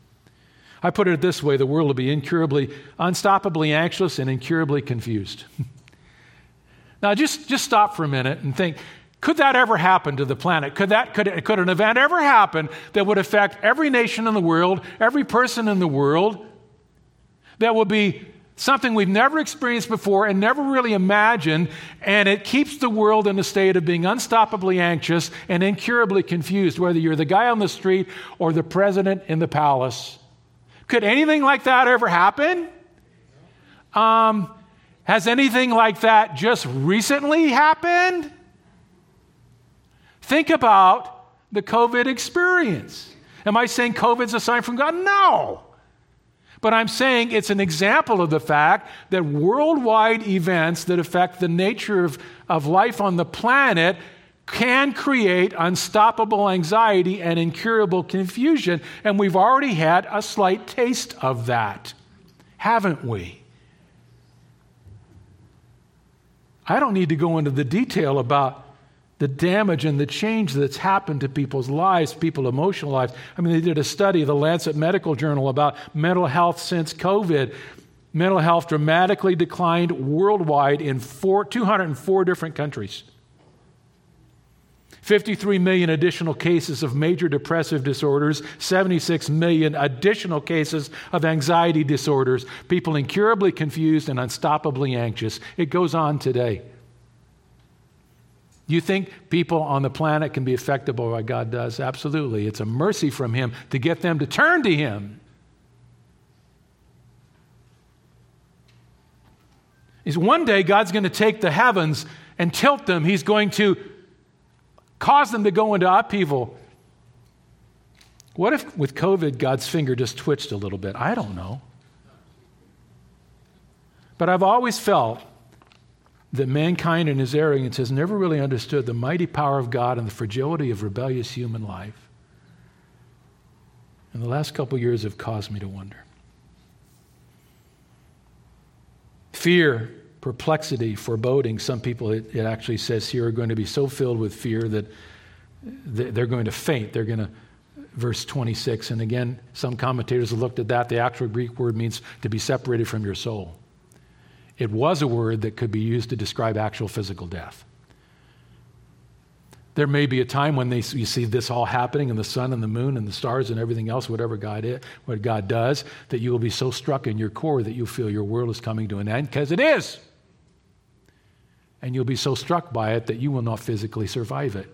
I put it this way the world will be incurably, unstoppably anxious and incurably confused. now, just, just stop for a minute and think could that ever happen to the planet? Could, that, could, could an event ever happen that would affect every nation in the world, every person in the world, that would be something we've never experienced before and never really imagined, and it keeps the world in a state of being unstoppably anxious and incurably confused, whether you're the guy on the street or the president in the palace. Could anything like that ever happen? Um, has anything like that just recently happened? Think about the COVID experience. Am I saying COVID's a sign from God? No. But I'm saying it's an example of the fact that worldwide events that affect the nature of, of life on the planet can create unstoppable anxiety and incurable confusion. And we've already had a slight taste of that, haven't we? I don't need to go into the detail about the damage and the change that's happened to people's lives, people's emotional lives. I mean, they did a study, the Lancet Medical Journal, about mental health since COVID. Mental health dramatically declined worldwide in four, 204 different countries. 53 million additional cases of major depressive disorders, 76 million additional cases of anxiety disorders, people incurably confused and unstoppably anxious. It goes on today. You think people on the planet can be affected by what God does? Absolutely. It's a mercy from Him to get them to turn to Him. Is one day God's going to take the heavens and tilt them. He's going to cause them to go into upheaval. What if with COVID God's finger just twitched a little bit? I don't know. But I've always felt that mankind in his arrogance has never really understood the mighty power of God and the fragility of rebellious human life. And the last couple years have caused me to wonder. Fear, perplexity, foreboding, some people, it, it actually says here, are going to be so filled with fear that they're going to faint. They're going to, verse 26. And again, some commentators have looked at that. The actual Greek word means to be separated from your soul. It was a word that could be used to describe actual physical death. There may be a time when they, you see this all happening and the sun and the moon and the stars and everything else, whatever God, is, what God does, that you will be so struck in your core that you feel your world is coming to an end, because it is. And you'll be so struck by it that you will not physically survive it.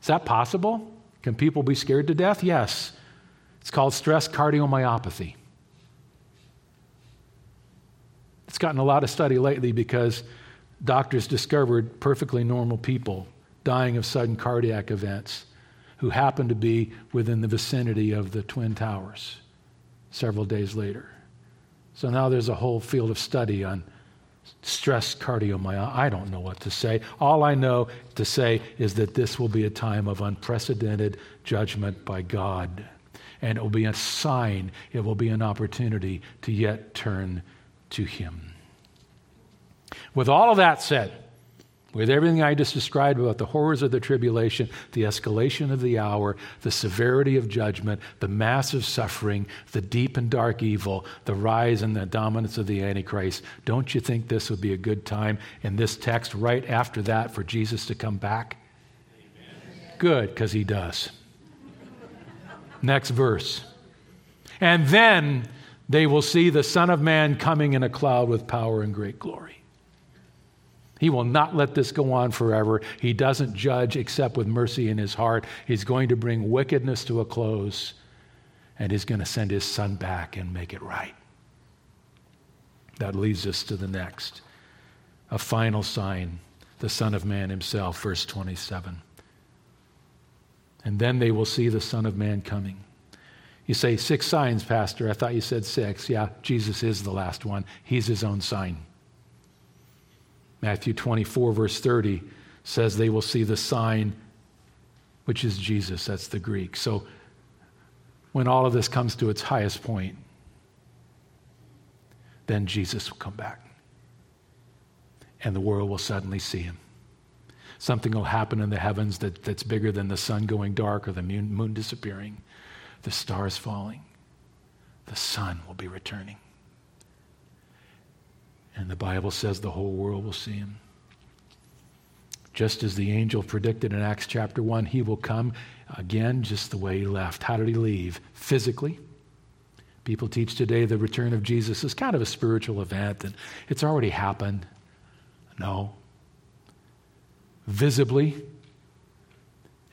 Is that possible? Can people be scared to death? Yes. It's called stress cardiomyopathy. It's gotten a lot of study lately because doctors discovered perfectly normal people dying of sudden cardiac events who happened to be within the vicinity of the Twin Towers several days later. So now there's a whole field of study on stress cardiomyopathy. I don't know what to say. All I know to say is that this will be a time of unprecedented judgment by God. And it will be a sign, it will be an opportunity to yet turn to Him. With all of that said, with everything I just described about the horrors of the tribulation, the escalation of the hour, the severity of judgment, the massive suffering, the deep and dark evil, the rise and the dominance of the Antichrist, don't you think this would be a good time in this text right after that for Jesus to come back? Amen. Good, because he does. Next verse. And then they will see the Son of Man coming in a cloud with power and great glory. He will not let this go on forever. He doesn't judge except with mercy in his heart. He's going to bring wickedness to a close, and he's going to send his son back and make it right. That leads us to the next a final sign the Son of Man himself, verse 27. And then they will see the Son of Man coming. You say, six signs, Pastor. I thought you said six. Yeah, Jesus is the last one. He's his own sign. Matthew 24, verse 30 says they will see the sign, which is Jesus. That's the Greek. So when all of this comes to its highest point, then Jesus will come back. And the world will suddenly see him. Something will happen in the heavens that, that's bigger than the sun going dark or the moon, moon disappearing the stars falling, the sun will be returning. And the Bible says the whole world will see him. Just as the angel predicted in Acts chapter 1, he will come again just the way he left. How did he leave? Physically. People teach today the return of Jesus is kind of a spiritual event and it's already happened. No. Visibly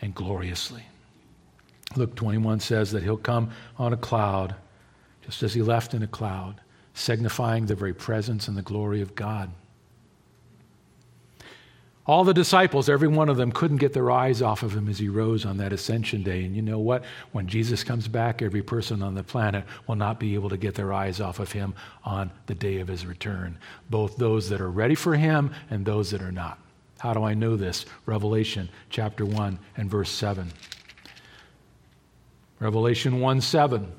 and gloriously. Luke 21 says that he'll come on a cloud, just as he left in a cloud, signifying the very presence and the glory of God. All the disciples, every one of them, couldn't get their eyes off of him as he rose on that ascension day. And you know what? When Jesus comes back, every person on the planet will not be able to get their eyes off of him on the day of his return, both those that are ready for him and those that are not. How do I know this? Revelation chapter 1 and verse 7. Revelation 1 7.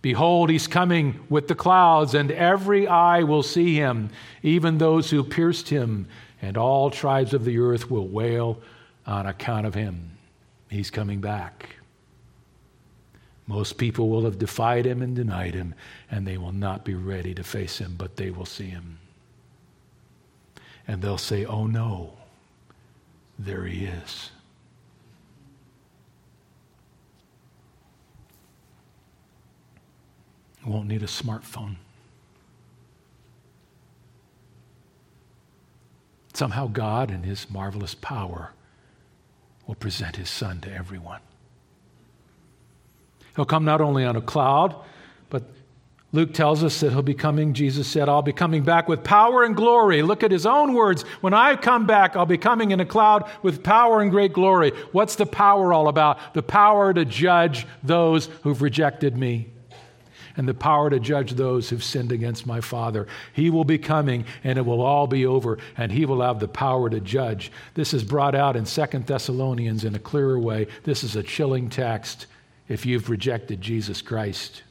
Behold, he's coming with the clouds, and every eye will see him, even those who pierced him, and all tribes of the earth will wail on account of him. He's coming back. Most people will have defied him and denied him, and they will not be ready to face him, but they will see him. And they'll say, Oh no, there he is. Won't need a smartphone. Somehow, God, in His marvelous power, will present His Son to everyone. He'll come not only on a cloud, but Luke tells us that he'll be coming, Jesus said, I'll be coming back with power and glory. Look at his own words. When I come back, I'll be coming in a cloud with power and great glory. What's the power all about? The power to judge those who've rejected me and the power to judge those who've sinned against my Father. He will be coming and it will all be over, and he will have the power to judge. This is brought out in Second Thessalonians in a clearer way. This is a chilling text if you've rejected Jesus Christ,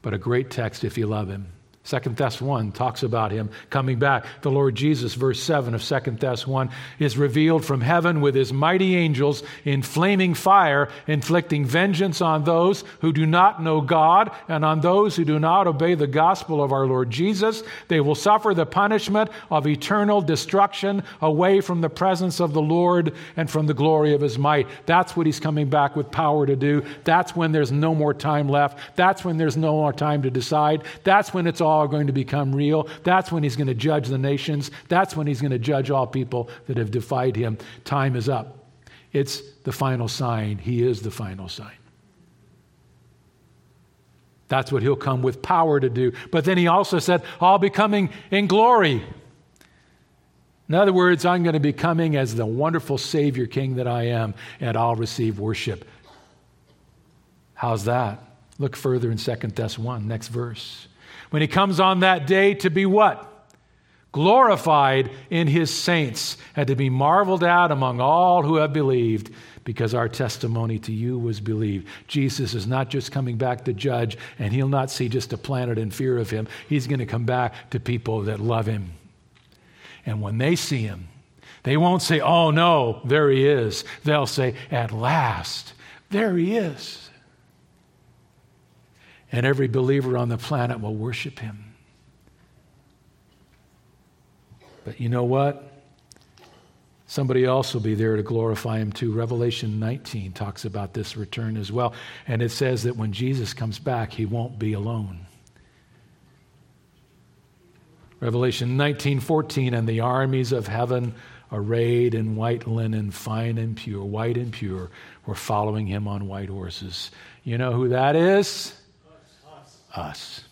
but a great text if you love him. Second Thess 1 talks about him coming back. The Lord Jesus, verse 7 of Second Thess 1, is revealed from heaven with his mighty angels in flaming fire, inflicting vengeance on those who do not know God and on those who do not obey the gospel of our Lord Jesus. They will suffer the punishment of eternal destruction away from the presence of the Lord and from the glory of his might. That's what he's coming back with power to do. That's when there's no more time left. That's when there's no more time to decide. That's when it's all all going to become real. That's when he's going to judge the nations. That's when he's going to judge all people that have defied him. Time is up. It's the final sign. He is the final sign. That's what he'll come with power to do. But then he also said, I'll be coming in glory. In other words, I'm going to be coming as the wonderful Savior King that I am, and I'll receive worship. How's that? Look further in 2 Thess 1, next verse when he comes on that day to be what? Glorified in his saints and to be marveled at among all who have believed because our testimony to you was believed. Jesus is not just coming back to judge, and he'll not see just a planet in fear of him. He's going to come back to people that love him. And when they see him, they won't say, Oh no, there he is. They'll say, At last, there he is and every believer on the planet will worship him. But you know what? Somebody else will be there to glorify him too. Revelation 19 talks about this return as well. And it says that when Jesus comes back, he won't be alone. Revelation 19:14 and the armies of heaven arrayed in white linen fine and pure white and pure were following him on white horses. You know who that is? Us.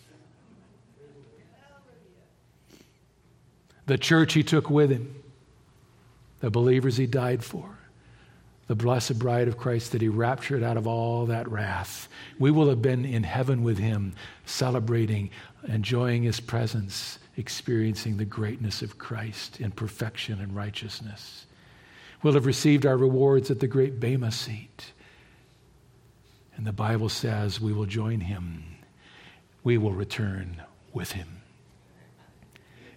The church he took with him, the believers he died for, the blessed bride of Christ that he raptured out of all that wrath. We will have been in heaven with him, celebrating, enjoying his presence, experiencing the greatness of Christ in perfection and righteousness. We'll have received our rewards at the great Bema seat. And the Bible says we will join him we will return with him.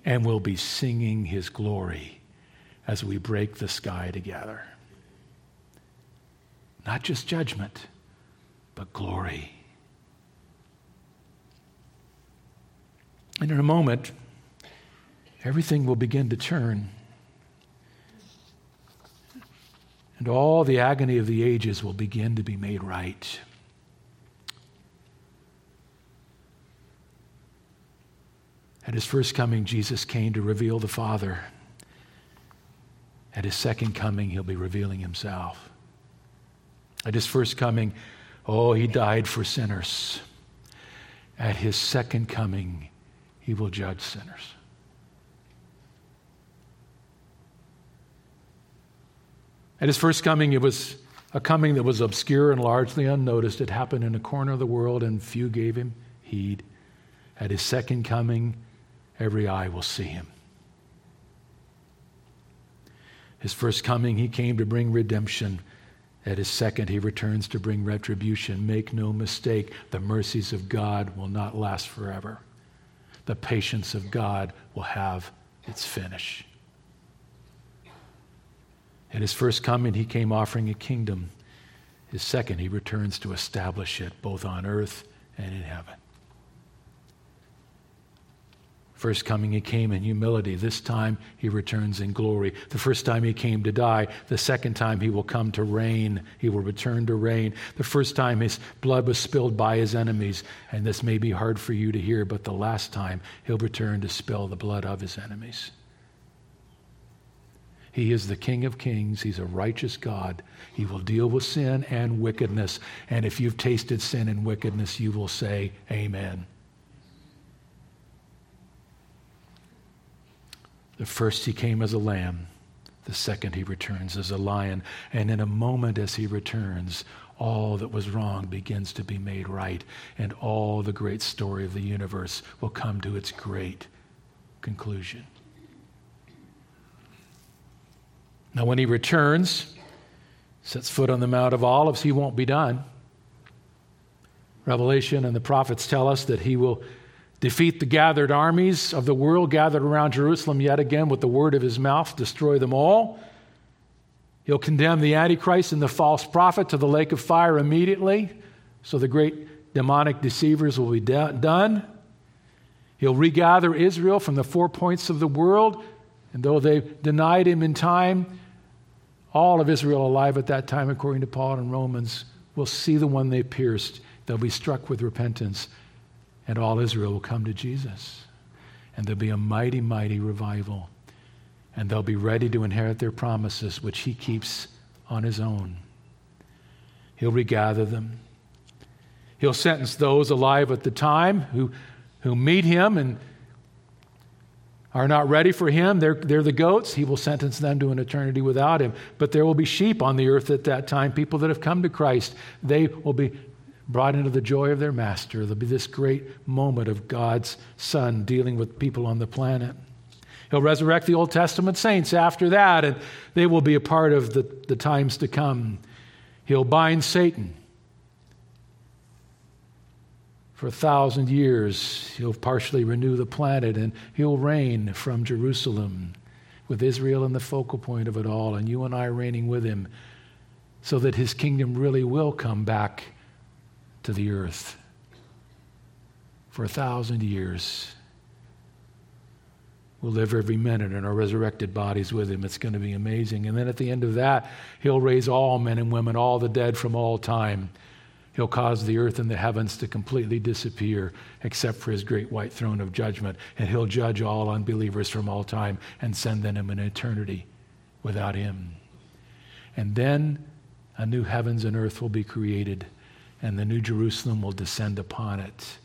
And we'll be singing his glory as we break the sky together. Not just judgment, but glory. And in a moment, everything will begin to turn. And all the agony of the ages will begin to be made right. At his first coming, Jesus came to reveal the Father. At his second coming, he'll be revealing himself. At his first coming, oh, he died for sinners. At his second coming, he will judge sinners. At his first coming, it was a coming that was obscure and largely unnoticed. It happened in a corner of the world, and few gave him heed. At his second coming, every eye will see him. His first coming, he came to bring redemption. At his second, he returns to bring retribution. Make no mistake, the mercies of God will not last forever. The patience of God will have It's finish. At his first coming, he came offering a kingdom. His second, he returns to establish it both on earth and in heaven. First coming, he came in humility. This time, he returns in glory. The first time he came to die. The second time, he will come to reign. He will return to reign. The first time, his blood was spilled by his enemies. And this may be hard for you to hear, but the last time, he'll return to spill the blood of his enemies. He is the King of Kings. He's a righteous God. He will deal with sin and wickedness. And if you've tasted sin and wickedness, you will say, Amen. The first he came as a lamb, the second he returns as a lion. And in a moment as he returns, all that was wrong begins to be made right, and all the great story of the universe will come to its great conclusion. Now, when he returns, sets foot on the Mount of Olives, he won't be done. Revelation and the prophets tell us that he will defeat the gathered armies of the world gathered around Jerusalem yet again with the word of his mouth, destroy them all. He'll condemn the Antichrist and the false prophet to the lake of fire immediately, so the great demonic deceivers will be done. He'll regather Israel from the four points of the world, and though they denied him in time, all of Israel alive at that time, according to Paul in Romans, will see the one they pierced. They'll be struck with repentance and all Israel will come to Jesus. And there'll be a mighty, mighty revival. And they'll be ready to inherit their promises, which he keeps on his own. He'll regather them. He'll sentence those alive at the time who, who meet him and are not ready for him. They're, they're the goats. He will sentence them to an eternity without him. But there will be sheep on the earth at that time, people that have come to Christ. They will be brought into the joy of their master. There'll be this great moment of God's Son dealing with people on the planet. He'll resurrect the Old Testament saints after that, and they will be a part of the, the times to come. He'll bind Satan. For a thousand years, he'll partially renew the planet, and he'll reign from Jerusalem with Israel in the focal point of it all, and you and I reigning with him, so that his kingdom really will come back to the earth for a thousand years. We'll live every minute in our resurrected bodies with him. It's going to be amazing. And then at the end of that, he'll raise all men and women, all the dead from all time. He'll cause the earth and the heavens to completely disappear, except for his great white throne of judgment. And he'll judge all unbelievers from all time and send them an eternity without him. And then a new heavens and earth will be created and the New Jerusalem will descend upon it.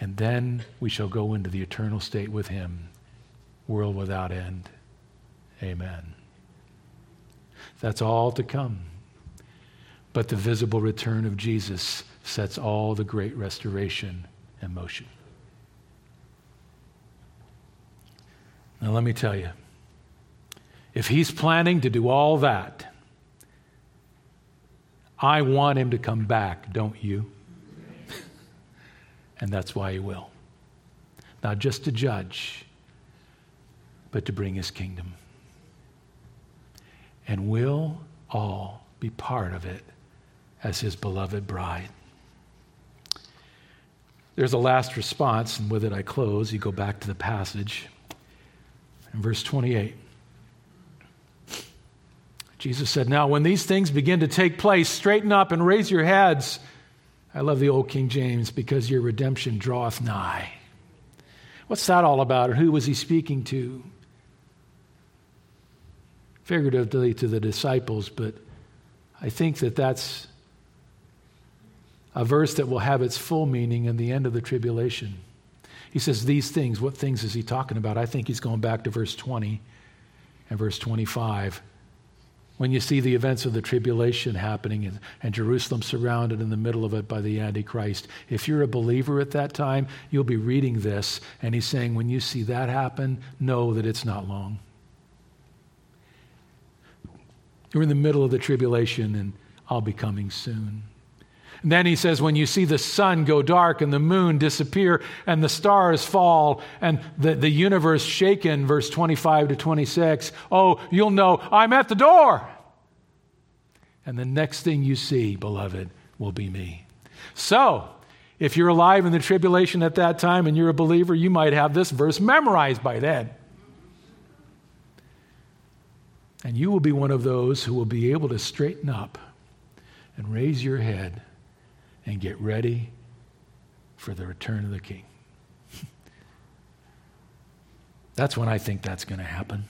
And then we shall go into the eternal state with him, world without end. Amen. That's all to come. But the visible return of Jesus sets all the great restoration in motion. Now, let me tell you if he's planning to do all that, I want him to come back, don't you? and that's why he will. Not just to judge, but to bring his kingdom. And we'll all be part of it as his beloved bride. There's a last response, and with it I close. You go back to the passage in verse 28. Jesus said, Now, when these things begin to take place, straighten up and raise your heads. I love the old King James because your redemption draweth nigh. What's that all about? Or who was he speaking to? Figuratively to the disciples, but I think that that's a verse that will have its full meaning in the end of the tribulation. He says, These things, what things is he talking about? I think he's going back to verse 20 and verse 25 when you see the events of the tribulation happening and, and, Jerusalem surrounded in the middle of it by the Antichrist. If you're a believer at that time, you'll be reading this, and he's saying, when you see that happen, know that it's not long. You're in the middle of the tribulation, and I'll be coming soon. Then he says, when you see the sun go dark and the moon disappear and the stars fall and the, the universe shaken, verse 25 to 26, oh, you'll know I'm at the door. And the next thing you see, beloved, will be me. So, if you're alive in the tribulation at that time and you're a believer, you might have this verse memorized by then. And you will be one of those who will be able to straighten up and raise your head and get ready for the return of the king. that's when I think that's going to happen.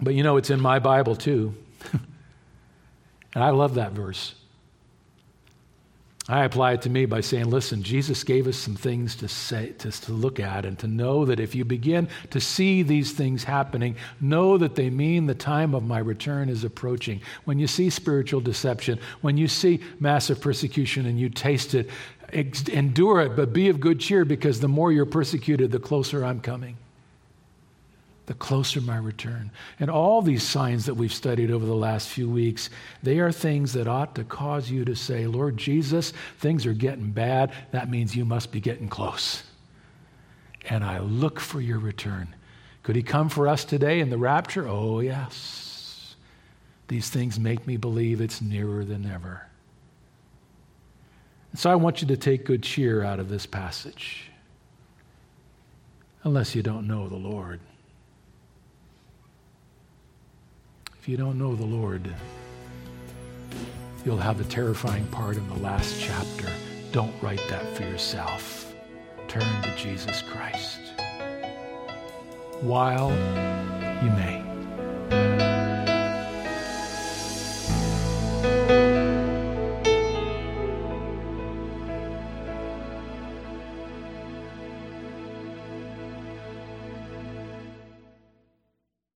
But you know, it's in my Bible too. and I love that verse. I apply it to me by saying, listen, Jesus gave us some things to say, to, to look at, and to know that if you begin to see these things happening, know that they mean the time of my return is approaching. When you see spiritual deception, when you see massive persecution and you taste it, endure it, but be of good cheer because the more you're persecuted, the closer I'm coming the closer my return. And all these signs that we've studied over the last few weeks, they are things that ought to cause you to say, Lord Jesus, things are getting bad. That means you must be getting close. And I look for your return. Could he come for us today in the rapture? Oh, yes. These things make me believe it's nearer than ever. And so I want you to take good cheer out of this passage, unless you don't know the Lord. If you don't know the Lord, you'll have the terrifying part in the last chapter. Don't write that for yourself. Turn to Jesus Christ while you may.